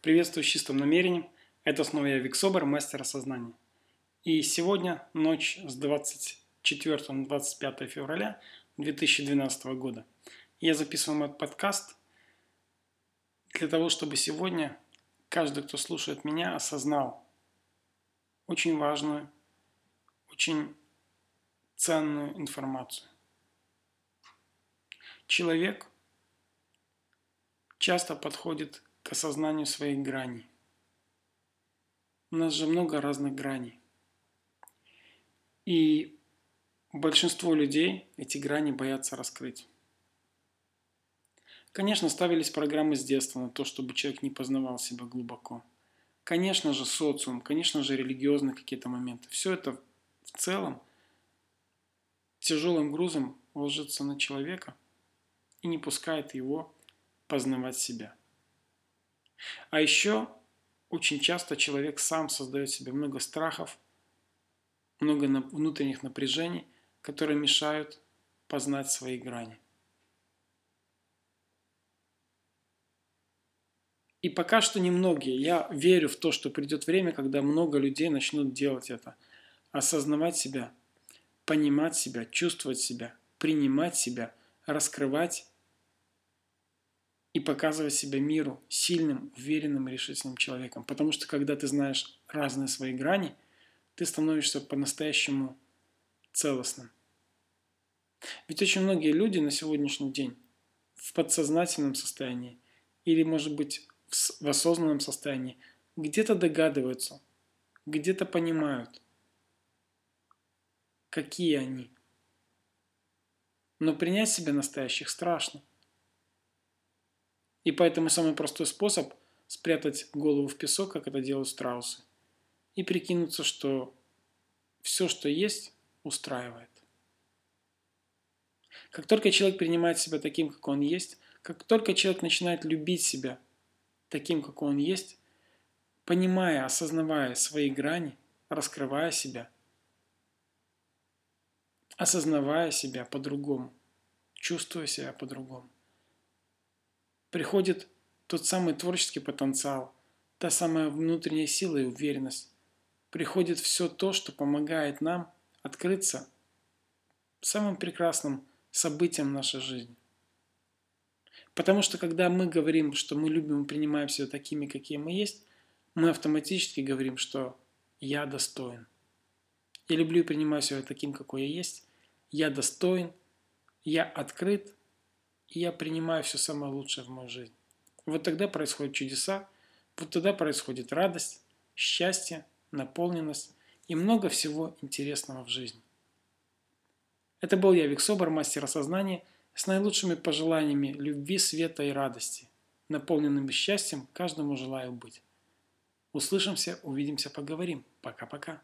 Приветствую с чистым намерением. Это снова я, Виксобер, мастер осознания. И сегодня ночь с 24 на 25 февраля 2012 года. Я записываю этот подкаст для того, чтобы сегодня каждый, кто слушает меня, осознал очень важную, очень ценную информацию. Человек часто подходит к осознанию своих граней. У нас же много разных граней. И большинство людей эти грани боятся раскрыть. Конечно, ставились программы с детства на то, чтобы человек не познавал себя глубоко. Конечно же, социум, конечно же, религиозные какие-то моменты. Все это в целом тяжелым грузом ложится на человека и не пускает его познавать себя. А еще очень часто человек сам создает себе много страхов, много внутренних напряжений, которые мешают познать свои грани. И пока что немногие. Я верю в то, что придет время, когда много людей начнут делать это. Осознавать себя, понимать себя, чувствовать себя, принимать себя, раскрывать показывать себя миру сильным, уверенным, решительным человеком. Потому что когда ты знаешь разные свои грани, ты становишься по-настоящему целостным. Ведь очень многие люди на сегодняшний день в подсознательном состоянии или, может быть, в осознанном состоянии где-то догадываются, где-то понимают, какие они. Но принять себя настоящих страшно. И поэтому самый простой способ спрятать голову в песок, как это делают страусы, и прикинуться, что все, что есть, устраивает. Как только человек принимает себя таким, как он есть, как только человек начинает любить себя таким, как он есть, понимая, осознавая свои грани, раскрывая себя, осознавая себя по-другому, чувствуя себя по-другому, приходит тот самый творческий потенциал, та самая внутренняя сила и уверенность. Приходит все то, что помогает нам открыться самым прекрасным событием нашей жизни. Потому что когда мы говорим, что мы любим и принимаем себя такими, какие мы есть, мы автоматически говорим, что я достоин. Я люблю и принимаю себя таким, какой я есть. Я достоин, я открыт, и я принимаю все самое лучшее в мою жизнь. Вот тогда происходят чудеса, вот тогда происходит радость, счастье, наполненность и много всего интересного в жизни. Это был я, Вик Собор, мастер осознания, с наилучшими пожеланиями любви, света и радости. Наполненным счастьем каждому желаю быть. Услышимся, увидимся, поговорим. Пока-пока.